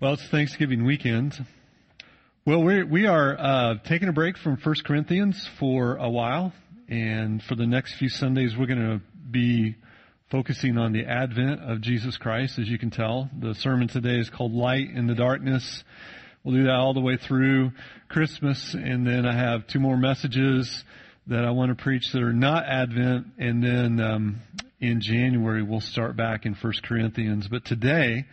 Well, it's Thanksgiving weekend. Well, we're, we are uh, taking a break from 1 Corinthians for a while, and for the next few Sundays, we're going to be focusing on the advent of Jesus Christ. As you can tell, the sermon today is called Light in the Darkness. We'll do that all the way through Christmas, and then I have two more messages that I want to preach that are not Advent, and then um, in January we'll start back in 1 Corinthians. But today,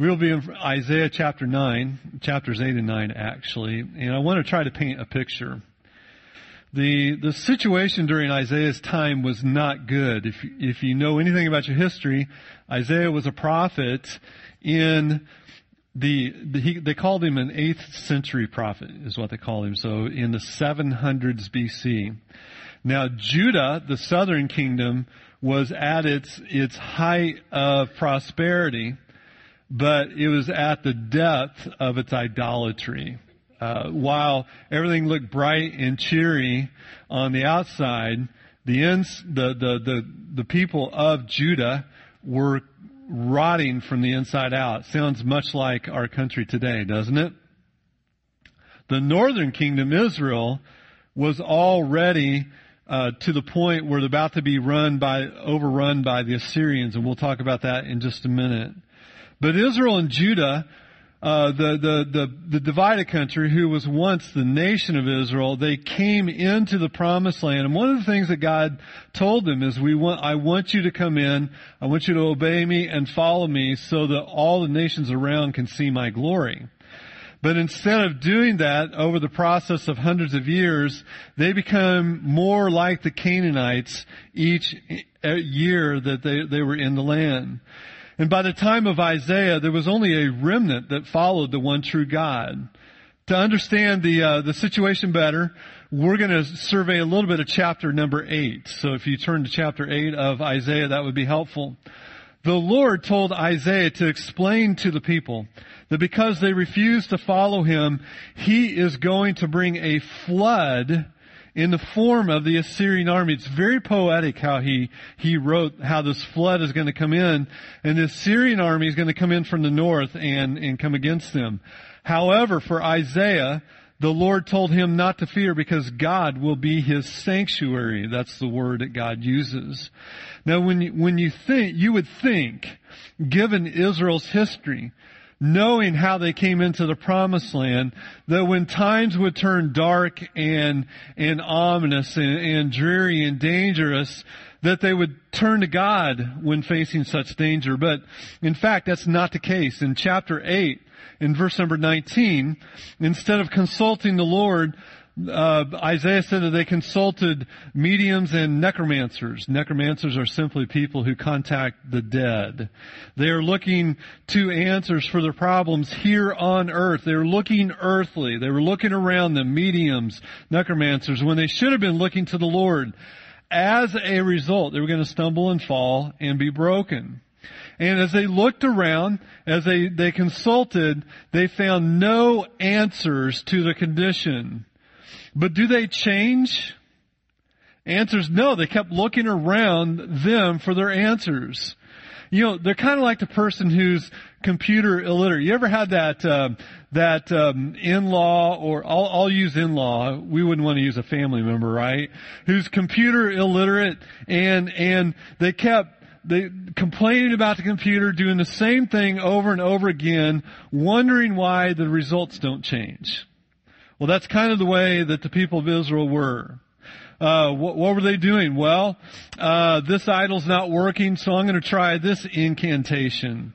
We'll be in Isaiah chapter 9, chapters 8 and 9 actually, and I want to try to paint a picture. The, the situation during Isaiah's time was not good. If, if you know anything about your history, Isaiah was a prophet in the, the he, they called him an 8th century prophet is what they call him. So in the 700s BC. Now Judah, the southern kingdom, was at its, its height of prosperity but it was at the depth of its idolatry. Uh, while everything looked bright and cheery on the outside, the, ins, the, the, the, the people of Judah were rotting from the inside out. Sounds much like our country today, doesn't it? The northern kingdom, Israel, was already uh, to the point where they're about to be run by, overrun by the Assyrians, and we'll talk about that in just a minute. But Israel and Judah, uh, the, the, the, the divided country who was once the nation of Israel, they came into the promised land. And one of the things that God told them is we want, I want you to come in. I want you to obey me and follow me so that all the nations around can see my glory. But instead of doing that over the process of hundreds of years, they become more like the Canaanites each year that they, they were in the land. And by the time of Isaiah, there was only a remnant that followed the one true God. To understand the uh, the situation better, we're going to survey a little bit of chapter number eight. So if you turn to chapter eight of Isaiah, that would be helpful. The Lord told Isaiah to explain to the people that because they refuse to follow him, he is going to bring a flood in the form of the Assyrian army. It's very poetic how he, he wrote how this flood is going to come in, and the Assyrian army is going to come in from the north and, and come against them. However, for Isaiah, the Lord told him not to fear because God will be his sanctuary. That's the word that God uses. Now when you, when you think, you would think, given Israel's history, knowing how they came into the promised land, that when times would turn dark and, and ominous and, and dreary and dangerous, that they would turn to God when facing such danger. But in fact, that's not the case. In chapter 8, in verse number 19, instead of consulting the Lord, uh, Isaiah said that they consulted mediums and necromancers. Necromancers are simply people who contact the dead. They are looking to answers for their problems here on earth. They are looking earthly. They were looking around them, mediums, necromancers, when they should have been looking to the Lord. As a result, they were going to stumble and fall and be broken. And as they looked around, as they, they consulted, they found no answers to the condition. But do they change? Answers no. They kept looking around them for their answers. You know, they're kind of like the person who's computer illiterate. You ever had that uh, that um, in-law, or I'll, I'll use in-law. We wouldn't want to use a family member, right? Who's computer illiterate, and and they kept they complaining about the computer, doing the same thing over and over again, wondering why the results don't change. Well, that's kind of the way that the people of Israel were. Uh, what, what, were they doing? Well, uh, this idol's not working, so I'm going to try this incantation.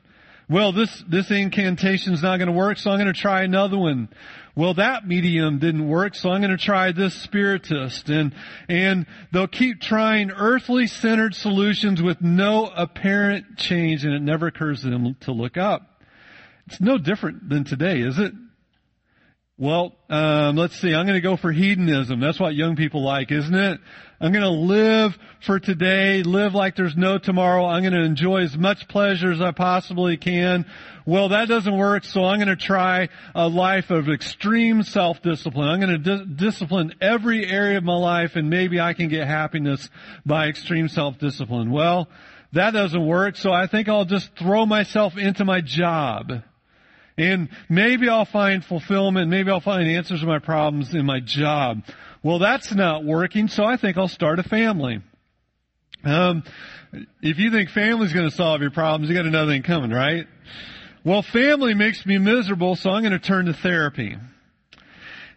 Well, this this incantation's not going to work, so I'm going to try another one. Well, that medium didn't work, so I'm going to try this spiritist, and and they'll keep trying earthly centered solutions with no apparent change, and it never occurs to them to look up. It's no different than today, is it? Well, um, let's see. I'm going to go for hedonism. That's what young people like, isn't it? I'm going to live for today, live like there's no tomorrow. I'm going to enjoy as much pleasure as I possibly can. Well, that doesn't work, so I'm going to try a life of extreme self-discipline. I'm going to di- discipline every area of my life, and maybe I can get happiness by extreme self-discipline. Well, that doesn't work, so I think I'll just throw myself into my job And maybe I'll find fulfillment, maybe I'll find answers to my problems in my job. Well, that's not working, so I think I'll start a family. Um, if you think family's going to solve your problems, you got another thing coming, right? Well, family makes me miserable, so I'm going to turn to therapy.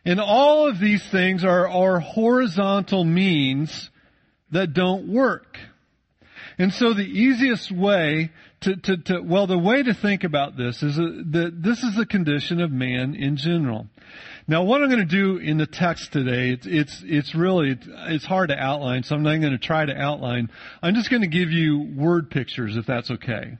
And all of these things are, are horizontal means that don't work. And so the easiest way to, to, to, well, the way to think about this is that this is the condition of man in general. Now, what I'm going to do in the text today, it's, it's, it's really, it's hard to outline, so I'm not going to try to outline. I'm just going to give you word pictures, if that's okay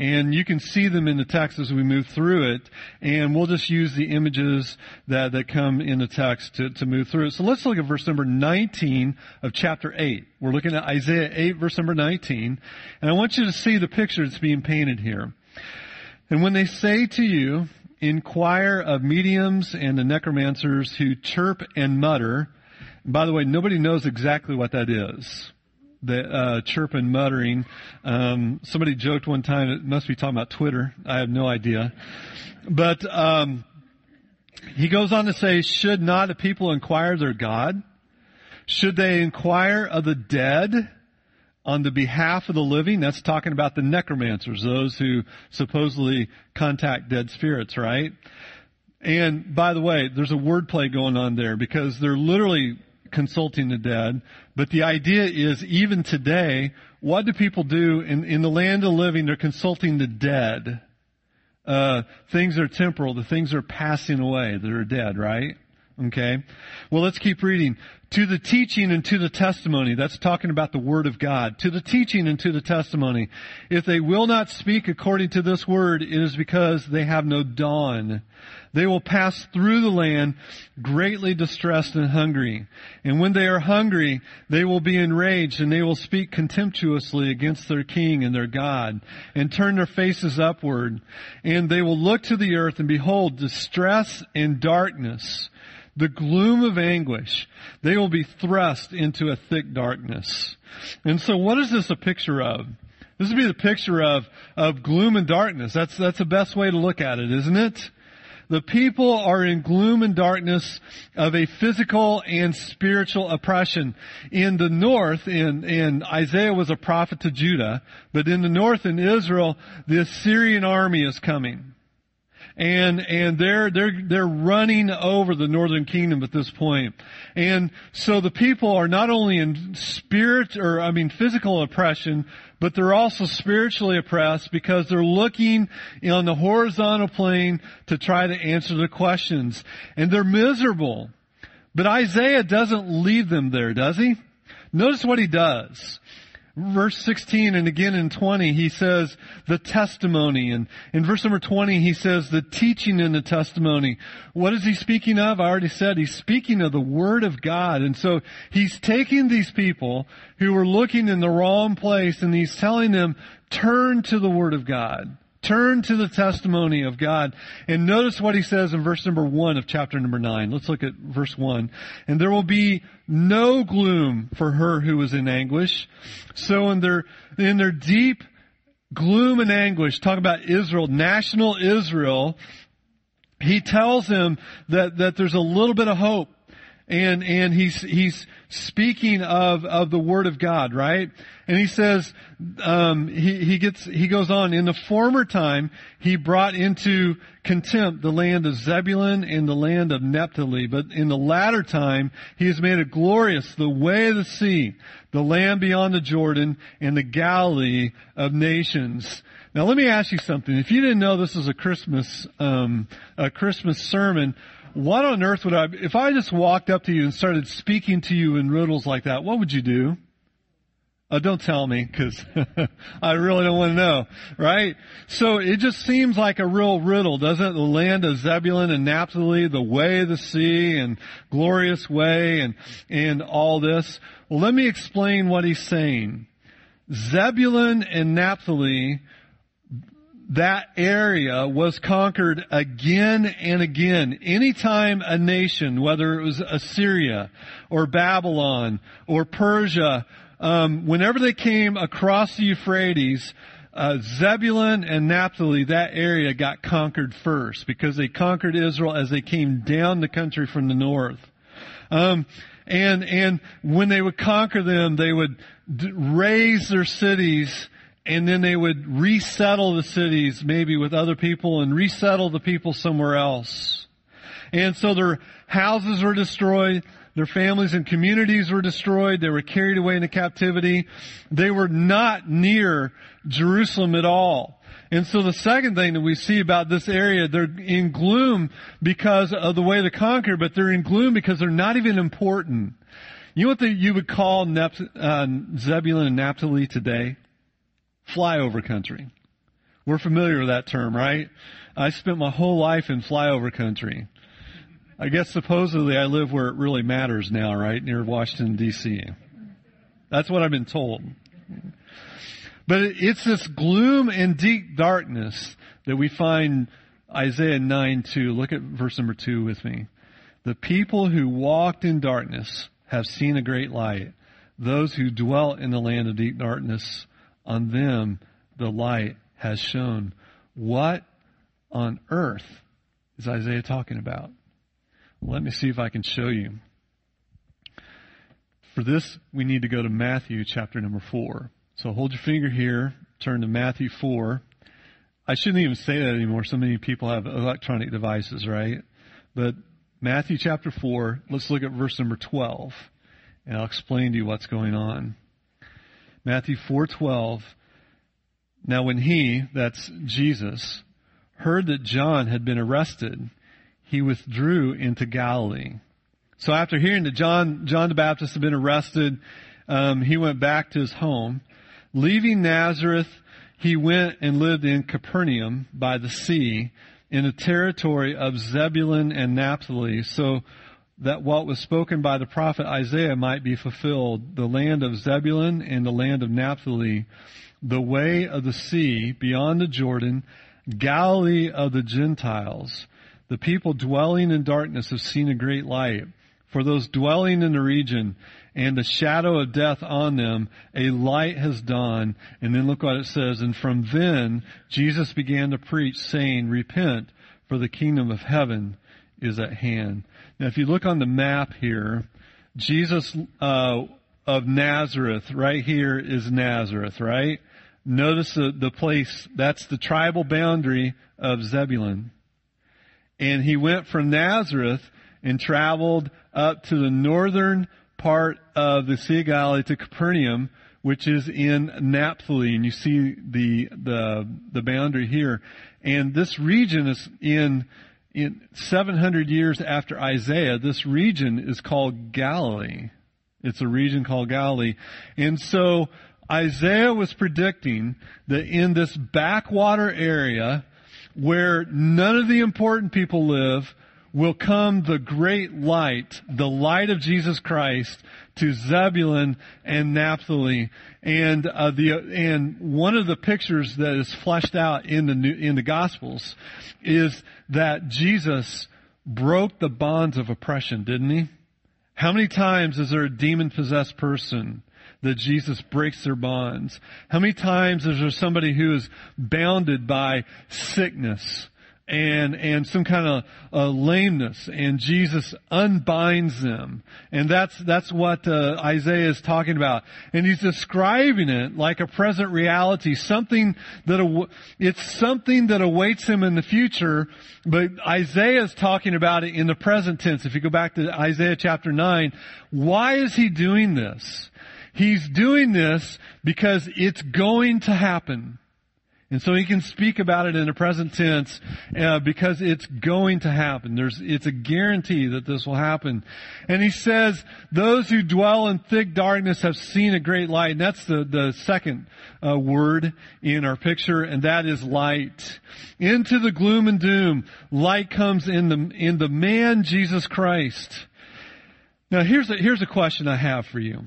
and you can see them in the text as we move through it, and we'll just use the images that, that come in the text to, to move through it. So let's look at verse number 19 of chapter 8. We're looking at Isaiah 8 verse number 19, and I want you to see the picture that's being painted here. And when they say to you, inquire of mediums and the necromancers who chirp and mutter, by the way, nobody knows exactly what that is the uh, muttering. Um, somebody joked one time it must be talking about Twitter. I have no idea, but um, he goes on to say, "Should not a people inquire their God? Should they inquire of the dead?" On the behalf of the living, that's talking about the necromancers, those who supposedly contact dead spirits, right? And by the way, there's a wordplay going on there because they're literally consulting the dead. But the idea is even today, what do people do in, in the land of living? They're consulting the dead. Uh, things are temporal. The things are passing away that are dead, right? Okay. Well, let's keep reading. To the teaching and to the testimony. That's talking about the Word of God. To the teaching and to the testimony. If they will not speak according to this Word, it is because they have no dawn. They will pass through the land greatly distressed and hungry. And when they are hungry, they will be enraged and they will speak contemptuously against their king and their God and turn their faces upward. And they will look to the earth and behold distress and darkness, the gloom of anguish. They will be thrust into a thick darkness. And so what is this a picture of? This would be the picture of, of gloom and darkness. That's, that's the best way to look at it, isn't it? The people are in gloom and darkness of a physical and spiritual oppression. In the north, in, in Isaiah was a prophet to Judah, but in the north in Israel, the Assyrian army is coming and and they're they're they're running over the northern kingdom at this point. And so the people are not only in spirit or I mean physical oppression, but they're also spiritually oppressed because they're looking on the horizontal plane to try to answer the questions. And they're miserable. But Isaiah doesn't leave them there, does he? Notice what he does verse 16 and again in 20 he says the testimony and in verse number 20 he says the teaching and the testimony. What is he speaking of? I already said he's speaking of the word of god and so he's taking these people who were looking in the wrong place and he's telling them turn to the word of god Turn to the testimony of God. And notice what he says in verse number one of chapter number nine. Let's look at verse one. And there will be no gloom for her who is in anguish. So in their, in their deep gloom and anguish, talk about Israel, national Israel, he tells them that, that there's a little bit of hope and and he's he's speaking of of the word of God, right? And he says um, he he gets he goes on in the former time he brought into contempt the land of Zebulun and the land of Naphtali, but in the latter time he has made it glorious the way of the sea, the land beyond the Jordan, and the Galilee of nations. Now let me ask you something. If you didn't know this was a Christmas um, a Christmas sermon what on earth would I, if I just walked up to you and started speaking to you in riddles like that, what would you do? Uh, don't tell me, because I really don't want to know, right? So it just seems like a real riddle, doesn't it? The land of Zebulun and Naphtali, the way of the sea, and glorious way, and and all this. Well, let me explain what he's saying. Zebulun and Naphtali that area was conquered again and again. Anytime a nation, whether it was Assyria or Babylon or Persia, um, whenever they came across the Euphrates, uh, Zebulun and Naphtali, that area got conquered first because they conquered Israel as they came down the country from the north. Um, and and when they would conquer them, they would d- raze their cities, and then they would resettle the cities, maybe with other people, and resettle the people somewhere else. And so their houses were destroyed. Their families and communities were destroyed. They were carried away into captivity. They were not near Jerusalem at all. And so the second thing that we see about this area, they're in gloom because of the way they conquer, but they're in gloom because they're not even important. You know what the, you would call Nep, uh, Zebulun and Naphtali today? Flyover country. We're familiar with that term, right? I spent my whole life in flyover country. I guess supposedly I live where it really matters now, right? Near Washington DC. That's what I've been told. But it's this gloom and deep darkness that we find Isaiah 9 2. Look at verse number 2 with me. The people who walked in darkness have seen a great light. Those who dwell in the land of deep darkness, on them the light has shone. What on earth is Isaiah talking about? Let me see if I can show you. For this, we need to go to Matthew chapter number 4. So hold your finger here, turn to Matthew 4. I shouldn't even say that anymore. So many people have electronic devices, right? But Matthew chapter 4, let's look at verse number 12, and I'll explain to you what's going on. Matthew 4:12 Now when he, that's Jesus, heard that John had been arrested, he withdrew into Galilee. So after hearing that John, John the Baptist had been arrested, um, he went back to his home. Leaving Nazareth, he went and lived in Capernaum by the sea in the territory of Zebulun and Naphtali, so that what was spoken by the prophet Isaiah might be fulfilled, the land of Zebulun and the land of Naphtali, the way of the sea beyond the Jordan, Galilee of the Gentiles. The people dwelling in darkness have seen a great light. For those dwelling in the region and the shadow of death on them, a light has dawned. And then look what it says. And from then, Jesus began to preach saying, repent for the kingdom of heaven is at hand. Now if you look on the map here, Jesus, uh, of Nazareth, right here is Nazareth, right? Notice the, the place, that's the tribal boundary of Zebulun. And he went from Nazareth and traveled up to the northern part of the Sea of Galilee to Capernaum, which is in Naphtali, and you see the the the boundary here. And this region is in in 700 years after Isaiah. This region is called Galilee. It's a region called Galilee, and so Isaiah was predicting that in this backwater area where none of the important people live, will come the great light, the light of Jesus Christ to Zebulun and Naphtali. And, uh, the, and one of the pictures that is fleshed out in the, new, in the Gospels is that Jesus broke the bonds of oppression, didn't he? How many times is there a demon possessed person that Jesus breaks their bonds? How many times is there somebody who is bounded by sickness? And and some kind of uh, lameness, and Jesus unbinds them, and that's that's what uh, Isaiah is talking about, and he's describing it like a present reality, something that aw- it's something that awaits him in the future, but Isaiah is talking about it in the present tense. If you go back to Isaiah chapter nine, why is he doing this? He's doing this because it's going to happen. And so he can speak about it in the present tense uh, because it's going to happen. There's, it's a guarantee that this will happen. And he says, "Those who dwell in thick darkness have seen a great light." And that's the the second uh, word in our picture, and that is light. Into the gloom and doom, light comes in the in the man Jesus Christ. Now here's a, here's a question I have for you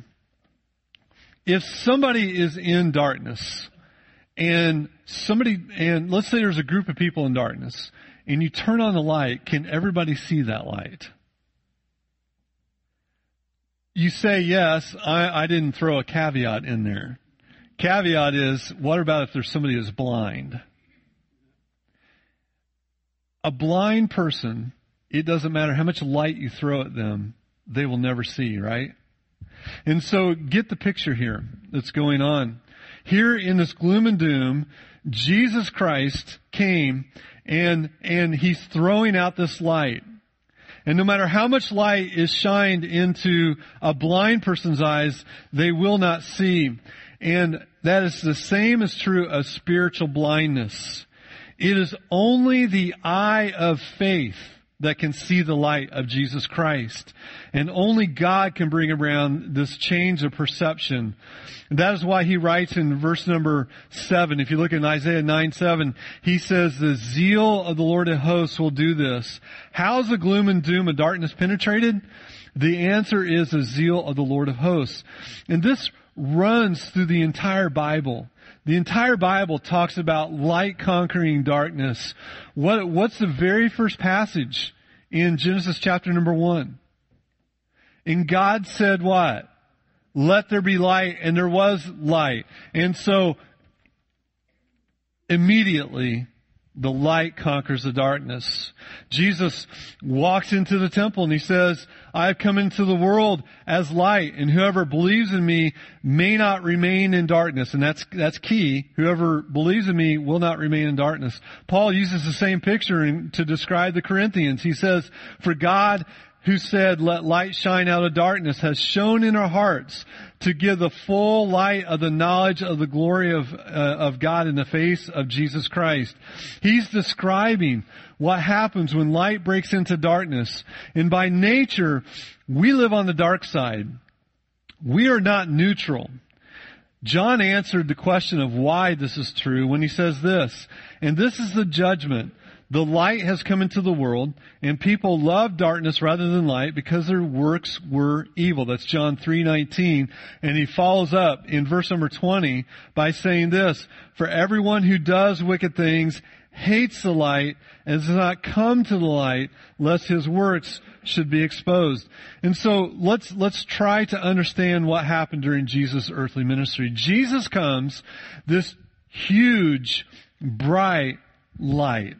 if somebody is in darkness and somebody, and let's say there's a group of people in darkness and you turn on the light, can everybody see that light? You say yes, I, I didn't throw a caveat in there. caveat is, what about if there's somebody who's blind? A blind person, it doesn't matter how much light you throw at them, they will never see, right? And so get the picture here that's going on. Here in this gloom and doom, Jesus Christ came and, and he's throwing out this light. And no matter how much light is shined into a blind person's eyes, they will not see. And that is the same as true of spiritual blindness. It is only the eye of faith that can see the light of Jesus Christ. And only God can bring around this change of perception. And that is why he writes in verse number seven, if you look in Isaiah 9, 7, he says, the zeal of the Lord of hosts will do this. How's the gloom and doom of darkness penetrated? The answer is the zeal of the Lord of hosts. And this runs through the entire Bible. The entire Bible talks about light conquering darkness. What, what's the very first passage in Genesis chapter number one? And God said what? Let there be light, and there was light. And so, immediately, the light conquers the darkness. Jesus walks into the temple and he says, I have come into the world as light and whoever believes in me may not remain in darkness. And that's, that's key. Whoever believes in me will not remain in darkness. Paul uses the same picture to describe the Corinthians. He says, for God who said, let light shine out of darkness has shone in our hearts to give the full light of the knowledge of the glory of, uh, of God in the face of Jesus Christ. He's describing what happens when light breaks into darkness. And by nature, we live on the dark side. We are not neutral. John answered the question of why this is true when he says this, and this is the judgment the light has come into the world and people love darkness rather than light because their works were evil. That's John 3:19 and he follows up in verse number 20 by saying this, for everyone who does wicked things hates the light and does not come to the light lest his works should be exposed. And so let's, let's try to understand what happened during Jesus' earthly ministry. Jesus comes, this huge, bright light.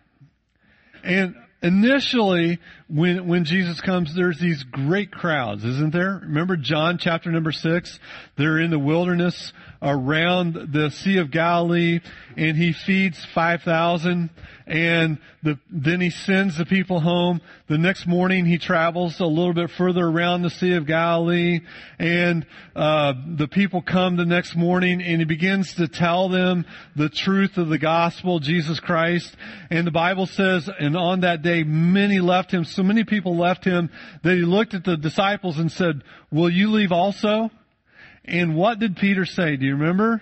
And initially, when, when Jesus comes, there's these great crowds, isn't there? Remember John chapter number six? They're in the wilderness around the Sea of Galilee and he feeds 5,000 and the, then he sends the people home. The next morning he travels a little bit further around the Sea of Galilee and, uh, the people come the next morning and he begins to tell them the truth of the gospel, Jesus Christ. And the Bible says, and on that day many left him, so many people left him that he looked at the disciples and said, will you leave also? And what did Peter say? Do you remember?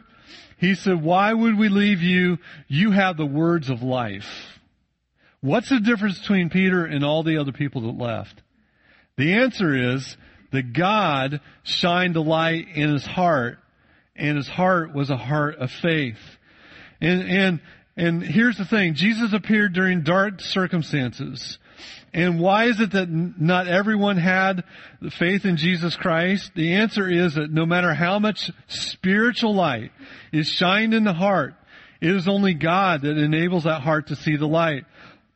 He said, why would we leave you? You have the words of life. What's the difference between Peter and all the other people that left? The answer is that God shined a light in his heart and his heart was a heart of faith. And, and, and here's the thing. Jesus appeared during dark circumstances. And why is it that not everyone had the faith in Jesus Christ? The answer is that no matter how much spiritual light is shined in the heart, it is only God that enables that heart to see the light.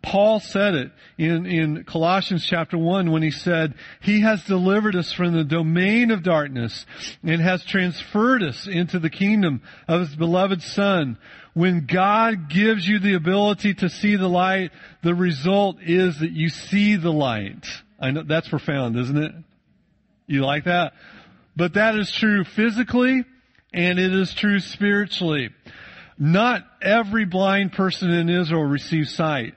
Paul said it in, in Colossians chapter 1 when he said, He has delivered us from the domain of darkness and has transferred us into the kingdom of His beloved Son. When God gives you the ability to see the light, the result is that you see the light. I know that's profound, isn't it? You like that? But that is true physically and it is true spiritually. Not every blind person in Israel received sight.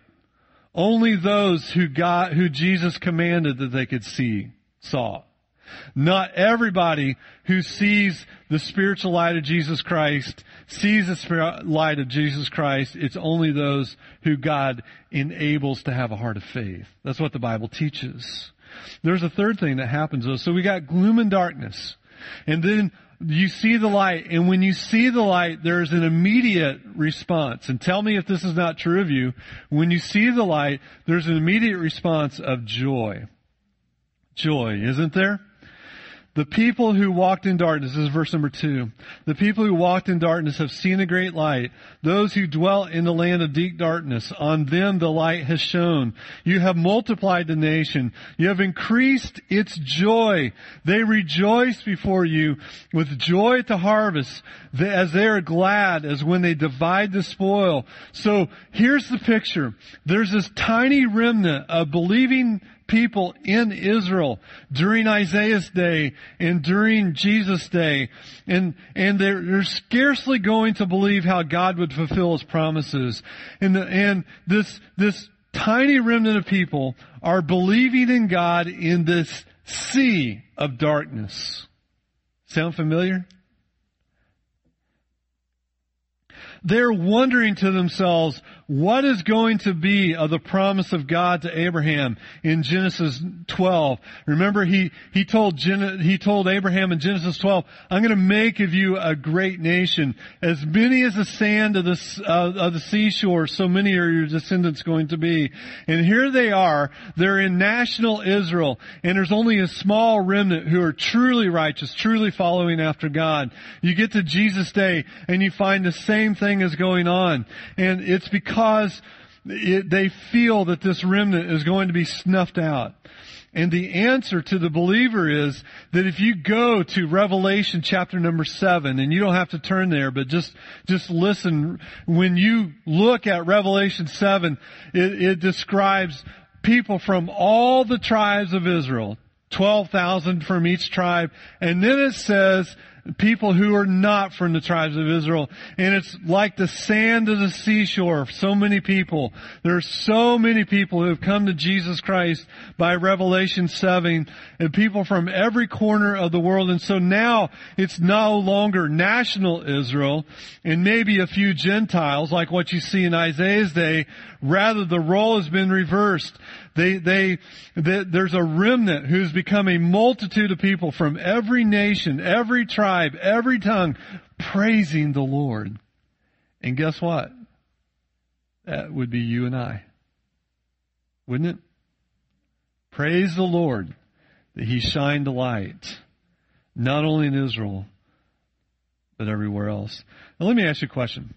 Only those who got, who Jesus commanded that they could see, saw. Not everybody who sees the spiritual light of Jesus Christ sees the spirit light of Jesus Christ. It's only those who God enables to have a heart of faith. That's what the Bible teaches. There's a third thing that happens though. So we got gloom and darkness. And then you see the light, and when you see the light, there's an immediate response. And tell me if this is not true of you. When you see the light, there's an immediate response of joy. Joy, isn't there? The people who walked in darkness, this is verse number two. The people who walked in darkness have seen a great light. Those who dwell in the land of deep darkness, on them the light has shone. You have multiplied the nation. You have increased its joy. They rejoice before you with joy at the harvest, as they are glad as when they divide the spoil. So here's the picture. There's this tiny remnant of believing people in Israel during Isaiah's day and during Jesus' day. And, and they're, they're scarcely going to believe how God would fulfill his promises. And, the, and this, this tiny remnant of people are believing in God in this sea of darkness. Sound familiar? They're wondering to themselves, what is going to be of the promise of God to Abraham in Genesis 12? Remember, he, he told, he told Abraham in Genesis 12, I'm going to make of you a great nation. As many as the sand of the, uh, of the seashore, so many are your descendants going to be. And here they are. They're in national Israel, and there's only a small remnant who are truly righteous, truly following after God. You get to Jesus' day, and you find the same thing is going on. And it's because because it, they feel that this remnant is going to be snuffed out. And the answer to the believer is that if you go to Revelation chapter number seven, and you don't have to turn there, but just, just listen, when you look at Revelation seven, it, it describes people from all the tribes of Israel, 12,000 from each tribe, and then it says people who are not from the tribes of Israel. And it's like the sand of the seashore. So many people. There are so many people who have come to Jesus Christ by Revelation 7 and people from every corner of the world. And so now it's no longer national Israel and maybe a few Gentiles like what you see in Isaiah's day. Rather, the role has been reversed. They, they, they, there's a remnant who's become a multitude of people from every nation, every tribe, every tongue, praising the Lord. And guess what? That would be you and I. Wouldn't it? Praise the Lord that He shined a light, not only in Israel, but everywhere else. Now let me ask you a question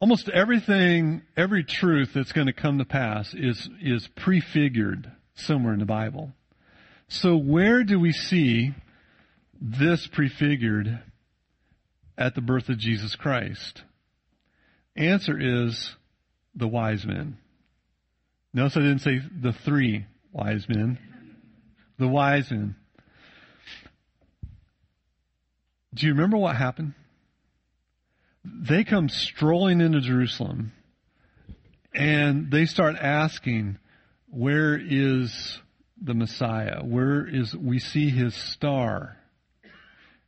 almost everything, every truth that's going to come to pass is, is prefigured somewhere in the Bible. So where do we see this prefigured at the birth of Jesus Christ? Answer is the wise men. Notice I didn't say the three wise men. The wise men. Do you remember what happened? They come strolling into Jerusalem and they start asking, where is the Messiah? Where is, we see his star.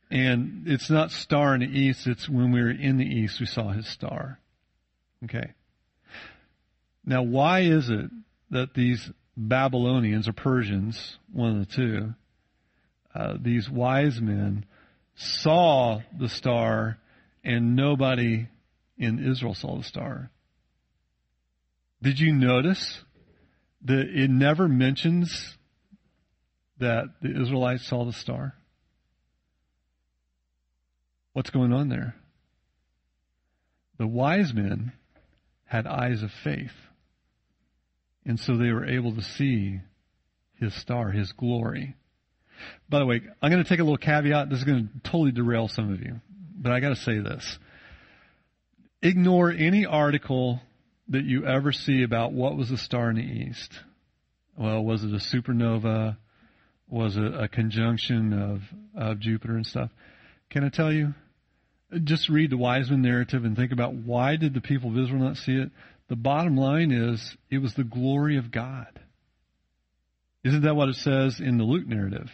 And it's not star in the east, it's when we were in the east we saw his star. Okay. Now why is it that these Babylonians or Persians, one of the two, uh, these wise men saw the star and nobody in Israel saw the star. Did you notice that it never mentions that the Israelites saw the star? What's going on there? The wise men had eyes of faith. And so they were able to see his star, his glory. By the way, I'm going to take a little caveat. This is going to totally derail some of you but I got to say this. Ignore any article that you ever see about what was a star in the east. Well, was it a supernova? Was it a conjunction of, of Jupiter and stuff? Can I tell you? Just read the Wiseman narrative and think about why did the people of Israel not see it? The bottom line is it was the glory of God. Isn't that what it says in the Luke narrative?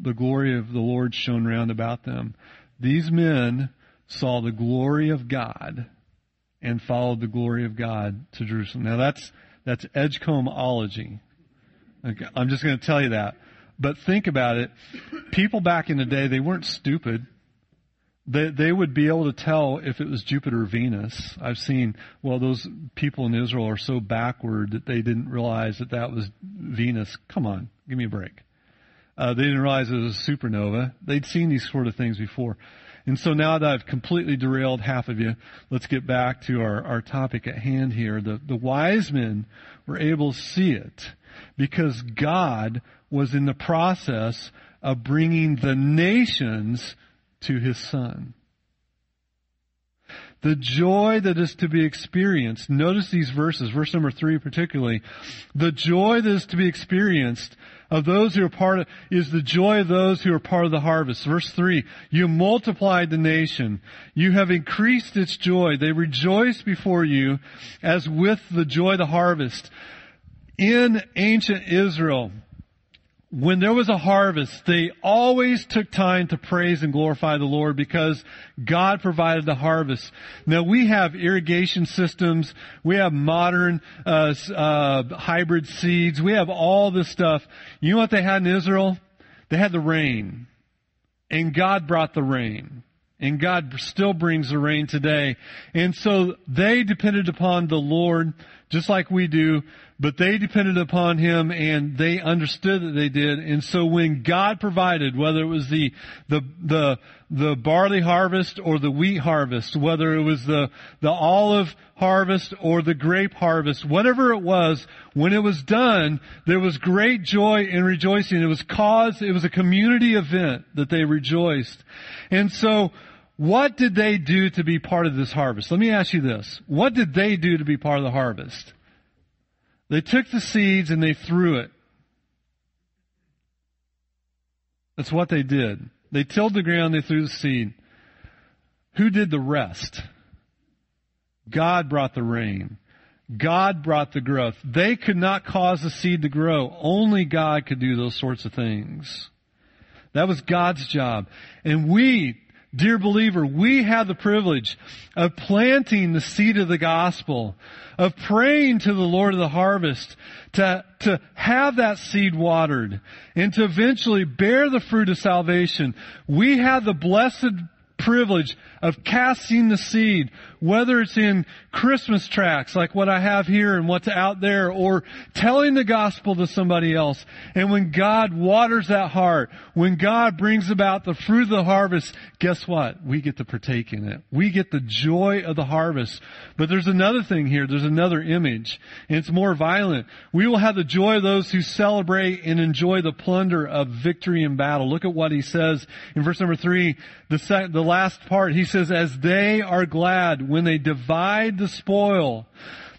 The glory of the Lord shone round about them. These men saw the glory of God and followed the glory of God to Jerusalem. Now that's, that's Edgecombeology. Okay, I'm just going to tell you that. But think about it. People back in the day, they weren't stupid. They, they would be able to tell if it was Jupiter or Venus. I've seen, well, those people in Israel are so backward that they didn't realize that that was Venus. Come on, give me a break. Uh, they didn't realize it was a supernova. They'd seen these sort of things before. And so now that I've completely derailed half of you, let's get back to our, our topic at hand here. The, the wise men were able to see it because God was in the process of bringing the nations to his son. The joy that is to be experienced. Notice these verses, verse number three particularly. The joy that is to be experienced of those who are part of, is the joy of those who are part of the harvest. Verse 3, you multiplied the nation. You have increased its joy. They rejoice before you as with the joy of the harvest. In ancient Israel, when there was a harvest, they always took time to praise and glorify the Lord because God provided the harvest. Now we have irrigation systems, we have modern uh, uh, hybrid seeds, we have all this stuff. You know what they had in Israel? They had the rain, and God brought the rain. And God still brings the rain today. And so they depended upon the Lord just like we do, but they depended upon Him and they understood that they did. And so when God provided, whether it was the, the, the, the barley harvest or the wheat harvest, whether it was the, the olive harvest or the grape harvest, whatever it was, when it was done, there was great joy and rejoicing. It was cause, it was a community event that they rejoiced. And so, what did they do to be part of this harvest? Let me ask you this. What did they do to be part of the harvest? They took the seeds and they threw it. That's what they did. They tilled the ground, they threw the seed. Who did the rest? God brought the rain. God brought the growth. They could not cause the seed to grow. Only God could do those sorts of things. That was God's job. And we Dear believer, we have the privilege of planting the seed of the gospel, of praying to the Lord of the harvest, to, to have that seed watered, and to eventually bear the fruit of salvation. We have the blessed privilege of casting the seed, whether it's in Christmas tracts like what I have here and what's out there, or telling the gospel to somebody else. And when God waters that heart, when God brings about the fruit of the harvest, guess what? We get to partake in it. We get the joy of the harvest. But there's another thing here. There's another image, and it's more violent. We will have the joy of those who celebrate and enjoy the plunder of victory in battle. Look at what he says in verse number three, the, sec- the last part. He says, as they are glad when they divide the spoil,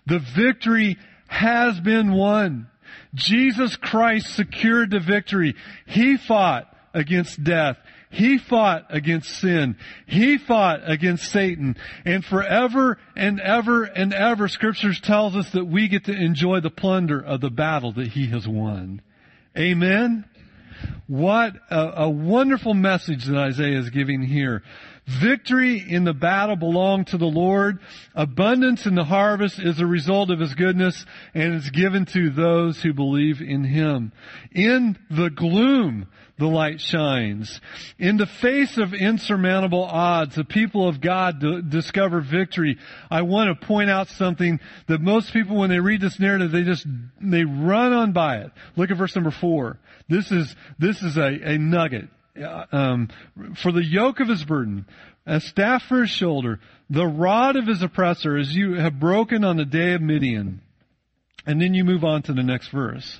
the victory has been won. Jesus Christ secured the victory. He fought against death. He fought against sin. He fought against Satan. And forever and ever and ever, scriptures tells us that we get to enjoy the plunder of the battle that he has won. Amen? What a, a wonderful message that Isaiah is giving here. Victory in the battle belong to the Lord. Abundance in the harvest is a result of His goodness and is given to those who believe in Him. In the gloom, the light shines. In the face of insurmountable odds, the people of God d- discover victory. I want to point out something that most people, when they read this narrative, they just, they run on by it. Look at verse number four. This is, this is a, a nugget um, for the yoke of his burden, a staff for his shoulder, the rod of his oppressor, as you have broken on the day of Midian. And then you move on to the next verse.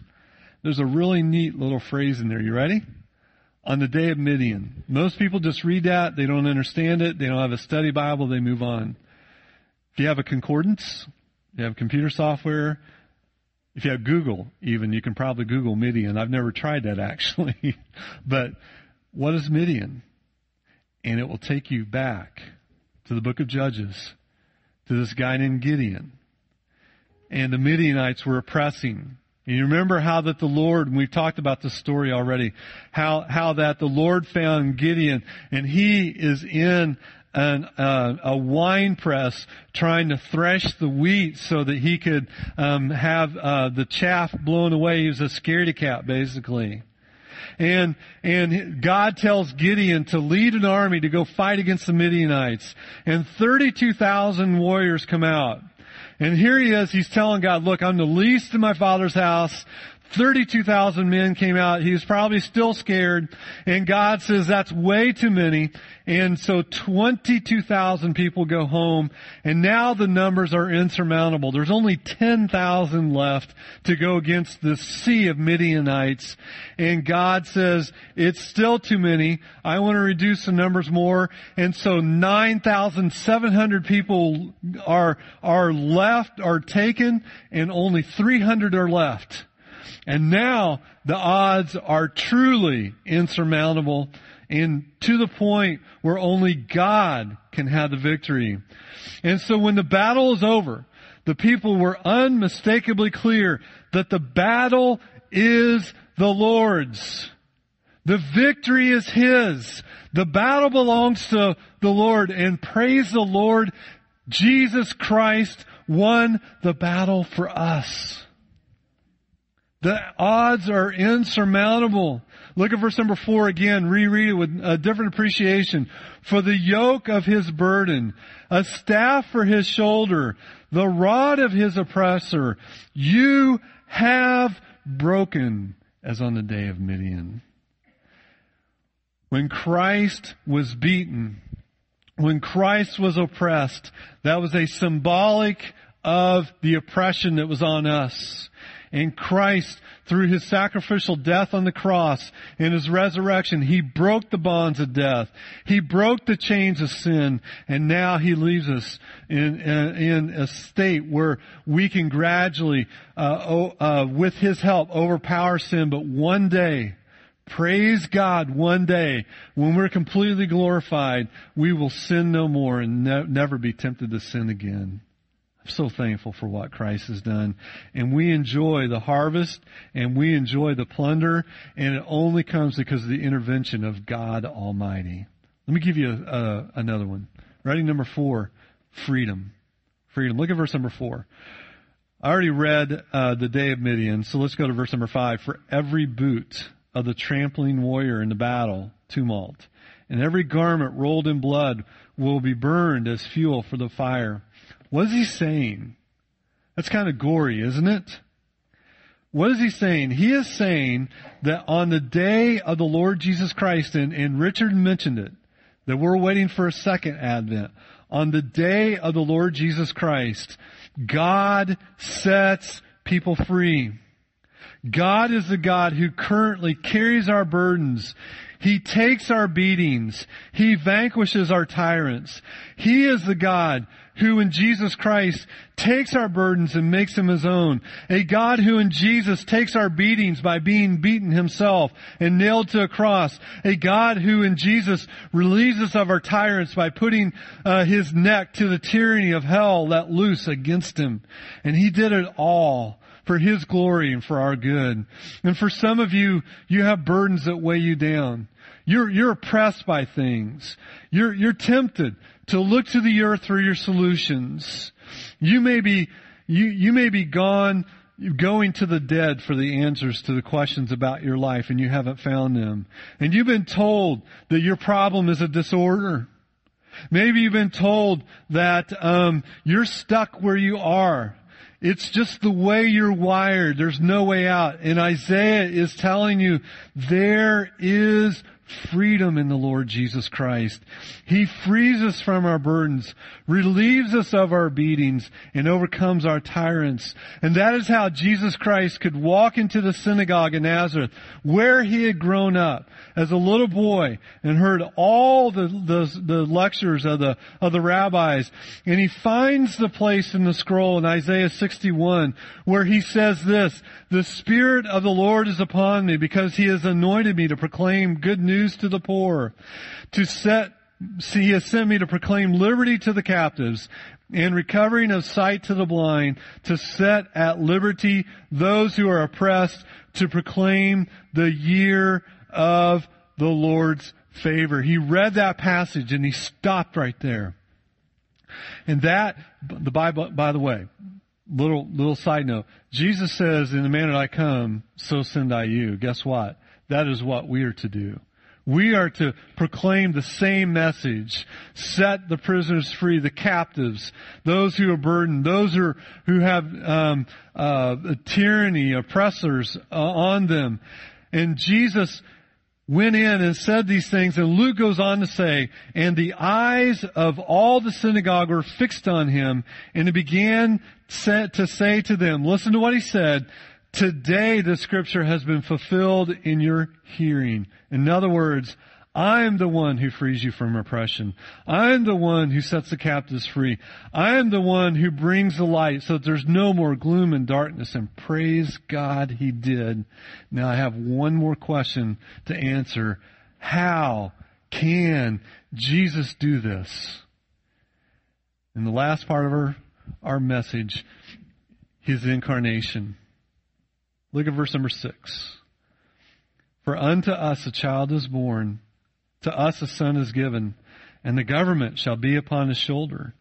There's a really neat little phrase in there. You ready? On the day of Midian. Most people just read that. They don't understand it. They don't have a study Bible. They move on. If you have a concordance, you have computer software, if you have Google, even, you can probably Google Midian. I've never tried that actually. but what is Midian? And it will take you back to the book of Judges, to this guy named Gideon. And the Midianites were oppressing. And you remember how that the Lord, and we've talked about this story already, how, how that the Lord found Gideon and he is in an, uh, a wine press trying to thresh the wheat so that he could um, have uh, the chaff blown away. He was a scaredy cat, basically. And, and God tells Gideon to lead an army to go fight against the Midianites. And 32,000 warriors come out. And here he is, he's telling God, look, I'm the least in my father's house. 32,000 men came out. He was probably still scared. And God says that's way too many. And so 22,000 people go home. And now the numbers are insurmountable. There's only 10,000 left to go against this sea of Midianites. And God says it's still too many. I want to reduce the numbers more. And so 9,700 people are, are left, are taken, and only 300 are left. And now the odds are truly insurmountable and to the point where only God can have the victory. And so when the battle is over, the people were unmistakably clear that the battle is the Lord's. The victory is His. The battle belongs to the Lord and praise the Lord. Jesus Christ won the battle for us. The odds are insurmountable. Look at verse number four again. Reread it with a different appreciation. For the yoke of his burden, a staff for his shoulder, the rod of his oppressor, you have broken as on the day of Midian. When Christ was beaten, when Christ was oppressed, that was a symbolic of the oppression that was on us. And Christ, through his sacrificial death on the cross and his resurrection, he broke the bonds of death. He broke the chains of sin. And now he leaves us in, in, a state where we can gradually, uh, uh, with his help, overpower sin. But one day, Praise God one day when we're completely glorified, we will sin no more and ne- never be tempted to sin again so thankful for what Christ has done. And we enjoy the harvest and we enjoy the plunder and it only comes because of the intervention of God Almighty. Let me give you a, a, another one. Ready? Number four, freedom. Freedom. Look at verse number four. I already read uh, the day of Midian, so let's go to verse number five. For every boot of the trampling warrior in the battle, tumult, and every garment rolled in blood will be burned as fuel for the fire. What is he saying? That's kind of gory, isn't it? What is he saying? He is saying that on the day of the Lord Jesus Christ, and, and Richard mentioned it, that we're waiting for a second advent. On the day of the Lord Jesus Christ, God sets people free. God is the God who currently carries our burdens. He takes our beatings. He vanquishes our tyrants. He is the God who in Jesus Christ takes our burdens and makes them his own. A God who in Jesus takes our beatings by being beaten himself and nailed to a cross. A God who in Jesus relieves us of our tyrants by putting uh, his neck to the tyranny of hell let loose against him. And he did it all for His glory and for our good. And for some of you, you have burdens that weigh you down. You're, you're oppressed by things. You're, you're tempted to look to the earth for your solutions. You may be, you, you may be gone, going to the dead for the answers to the questions about your life and you haven't found them. And you've been told that your problem is a disorder. Maybe you've been told that um, you're stuck where you are it's just the way you're wired. There's no way out. And Isaiah is telling you there is freedom in the Lord Jesus Christ. He frees us from our burdens, relieves us of our beatings, and overcomes our tyrants. And that is how Jesus Christ could walk into the synagogue in Nazareth, where he had grown up as a little boy and heard all the, the, the lectures of the, of the rabbis. And he finds the place in the scroll in Isaiah 61 where he says this, the Spirit of the Lord is upon me because he has anointed me to proclaim good news news to the poor, to set, see, he has sent me to proclaim liberty to the captives and recovering of sight to the blind, to set at liberty those who are oppressed, to proclaim the year of the Lord's favor. He read that passage and he stopped right there. And that, the Bible, by the way, little, little side note, Jesus says, in the manner I come, so send I you. Guess what? That is what we are to do. We are to proclaim the same message. Set the prisoners free, the captives, those who are burdened, those who, are, who have um, uh, tyranny, oppressors uh, on them. And Jesus went in and said these things, and Luke goes on to say, and the eyes of all the synagogue were fixed on him, and he began to say to them, listen to what he said, today the scripture has been fulfilled in your hearing. In other words, I am the one who frees you from oppression. I am the one who sets the captives free. I am the one who brings the light so that there's no more gloom and darkness. And praise God he did. Now I have one more question to answer. How can Jesus do this? In the last part of our, our message, his incarnation. Look at verse number six. For unto us a child is born to us a son is given, and the government shall be upon his shoulder.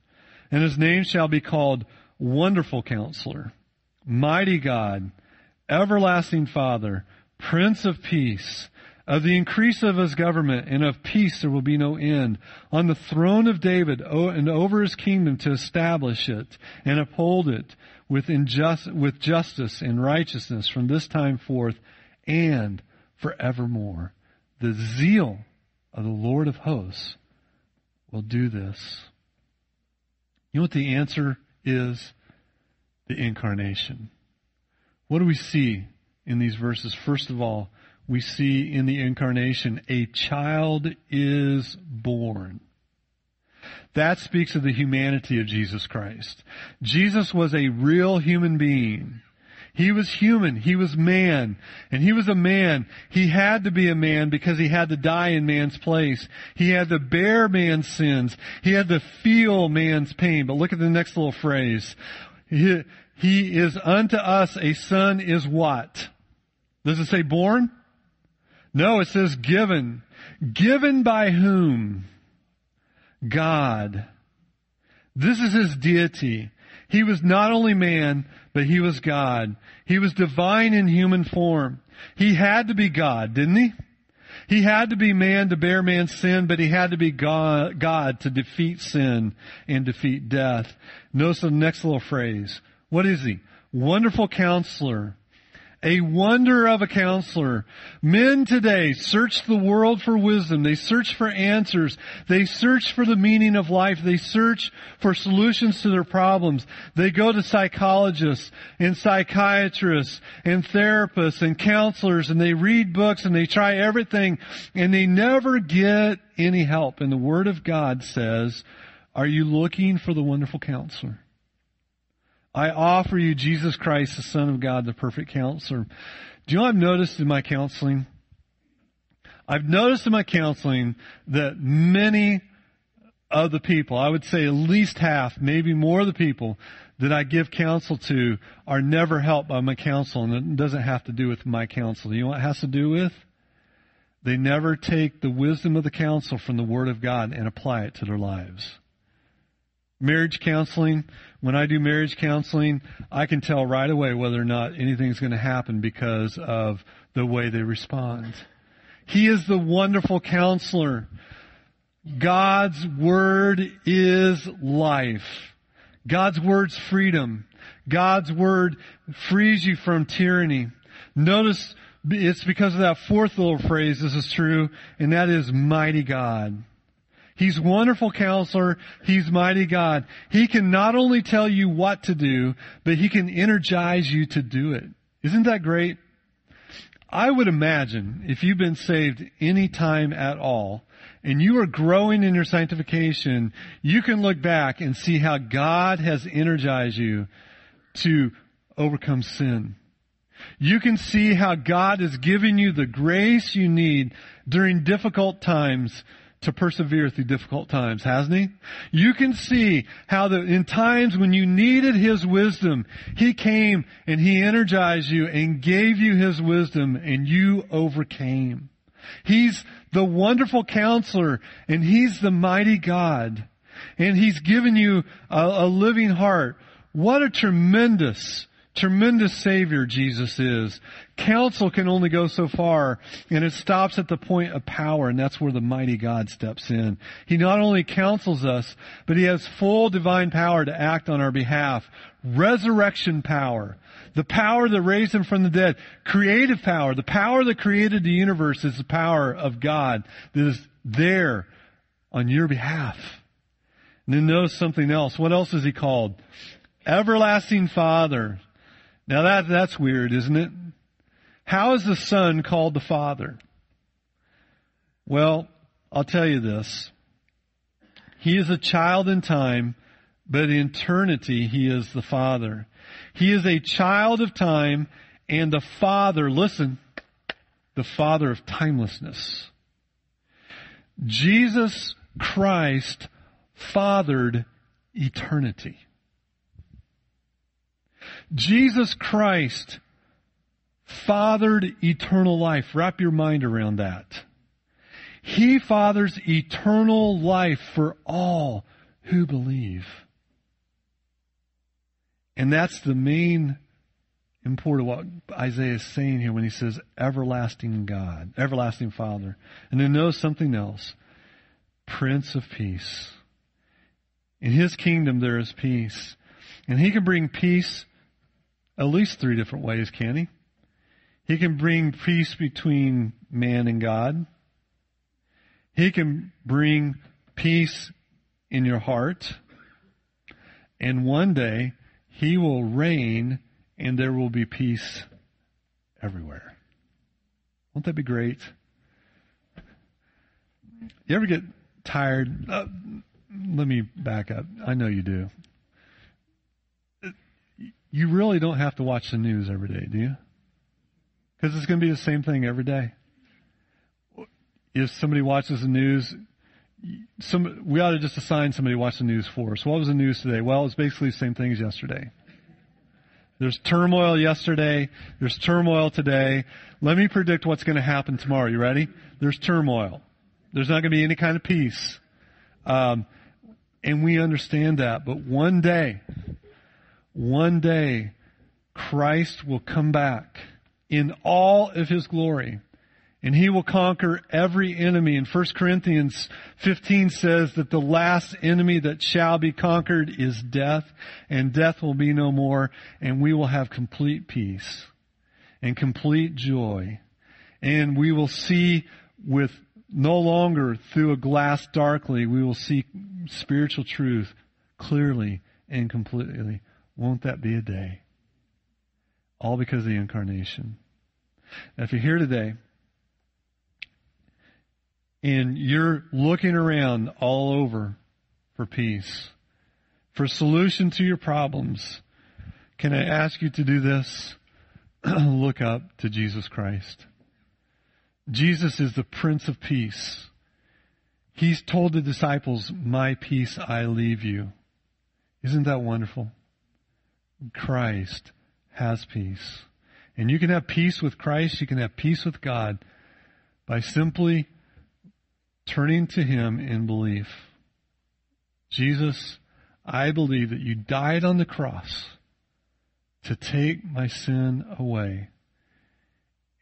And his name shall be called Wonderful Counselor, Mighty God, Everlasting Father, Prince of Peace. Of the increase of his government and of peace there will be no end. On the throne of David and over his kingdom to establish it and uphold it with, injust, with justice and righteousness from this time forth and forevermore. The zeal of the Lord of hosts will do this. You know what the answer is? The incarnation. What do we see in these verses? First of all, we see in the incarnation a child is born. That speaks of the humanity of Jesus Christ. Jesus was a real human being. He was human. He was man. And he was a man. He had to be a man because he had to die in man's place. He had to bear man's sins. He had to feel man's pain. But look at the next little phrase. He, he is unto us a son is what? Does it say born? No, it says given. Given by whom? God. This is his deity. He was not only man, but he was God. He was divine in human form. He had to be God, didn't he? He had to be man to bear man's sin, but he had to be God, God to defeat sin and defeat death. Notice the next little phrase. What is he? Wonderful counselor, a wonder of a counselor. Men today search the world for wisdom. They search for answers. They search for the meaning of life. They search for solutions to their problems. They go to psychologists and psychiatrists and therapists and counselors and they read books and they try everything and they never get any help. And the Word of God says, are you looking for the wonderful counselor? I offer you Jesus Christ, the Son of God, the perfect counselor. Do you know I've noticed in my counseling? I've noticed in my counseling that many of the people, I would say at least half, maybe more of the people that I give counsel to are never helped by my counsel, and it doesn't have to do with my counsel. You know what it has to do with? They never take the wisdom of the counsel from the Word of God and apply it to their lives marriage counseling, when I do marriage counseling, I can tell right away whether or not anything's going to happen because of the way they respond. He is the wonderful counselor. God's word is life. God's word's freedom. God's word frees you from tyranny. Notice it's because of that fourth little phrase this is true, and that is mighty God. He's wonderful counselor. He's mighty God. He can not only tell you what to do, but he can energize you to do it. Isn't that great? I would imagine if you've been saved any time at all, and you are growing in your sanctification, you can look back and see how God has energized you to overcome sin. You can see how God is giving you the grace you need during difficult times to persevere through difficult times, hasn't he? You can see how that in times when you needed his wisdom, he came and he energized you and gave you his wisdom and you overcame. He's the wonderful counselor and he's the mighty God. And he's given you a, a living heart. What a tremendous Tremendous Savior Jesus is. Counsel can only go so far, and it stops at the point of power, and that's where the mighty God steps in. He not only counsels us, but He has full divine power to act on our behalf. Resurrection power. The power that raised Him from the dead. Creative power. The power that created the universe is the power of God that is there on your behalf. And then notice something else. What else is He called? Everlasting Father. Now that, that's weird, isn't it? How is the Son called the Father? Well, I'll tell you this. He is a child in time, but in eternity he is the Father. He is a child of time and the Father, listen, the Father of timelessness. Jesus Christ fathered eternity. Jesus Christ fathered eternal life. Wrap your mind around that. He fathers eternal life for all who believe. And that's the main import of what Isaiah is saying here when he says everlasting God, everlasting Father. And then notice something else. Prince of Peace. In his kingdom there is peace. And he can bring peace at least three different ways, can he? He can bring peace between man and God. He can bring peace in your heart. And one day, he will reign and there will be peace everywhere. Won't that be great? You ever get tired? Uh, let me back up. I know you do you really don't have to watch the news every day, do you? Because it's going to be the same thing every day. If somebody watches the news, some, we ought to just assign somebody to watch the news for us. What was the news today? Well, it's basically the same thing as yesterday. There's turmoil yesterday. There's turmoil today. Let me predict what's going to happen tomorrow. You ready? There's turmoil. There's not going to be any kind of peace. Um, and we understand that. But one day, one day Christ will come back in all of his glory and he will conquer every enemy. And 1 Corinthians 15 says that the last enemy that shall be conquered is death, and death will be no more, and we will have complete peace and complete joy. And we will see with no longer through a glass darkly, we will see spiritual truth clearly and completely. Won't that be a day? All because of the incarnation. Now, if you're here today and you're looking around all over for peace, for solution to your problems, can I ask you to do this? Look up to Jesus Christ. Jesus is the Prince of Peace. He's told the disciples, My peace I leave you. Isn't that wonderful? Christ has peace. And you can have peace with Christ, you can have peace with God by simply turning to Him in belief. Jesus, I believe that you died on the cross to take my sin away.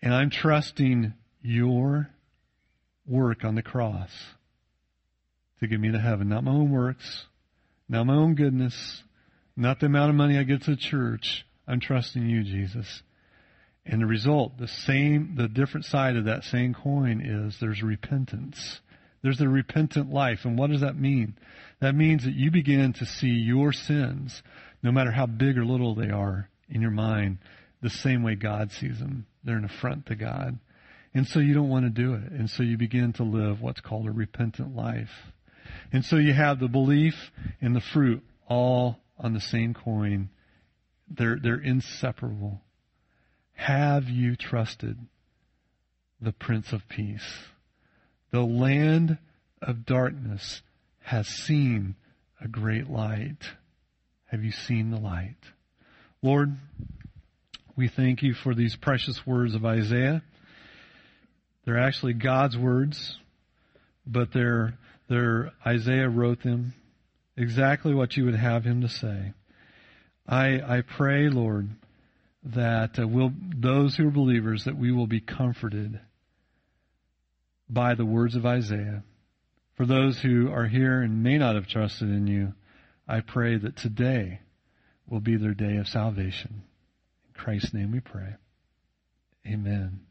And I'm trusting your work on the cross to get me to heaven. Not my own works, not my own goodness, not the amount of money I get to the church. I'm trusting you, Jesus. And the result, the same, the different side of that same coin is there's repentance. There's a repentant life. And what does that mean? That means that you begin to see your sins, no matter how big or little they are in your mind, the same way God sees them. They're an affront to God. And so you don't want to do it. And so you begin to live what's called a repentant life. And so you have the belief and the fruit all on the same coin. They're, they're inseparable. Have you trusted the Prince of Peace? The land of darkness has seen a great light. Have you seen the light? Lord, we thank you for these precious words of Isaiah. They're actually God's words, but they're, they're Isaiah wrote them exactly what you would have him to say. I, I pray, Lord, that uh, we'll, those who are believers, that we will be comforted by the words of Isaiah. For those who are here and may not have trusted in you, I pray that today will be their day of salvation. In Christ's name we pray. Amen.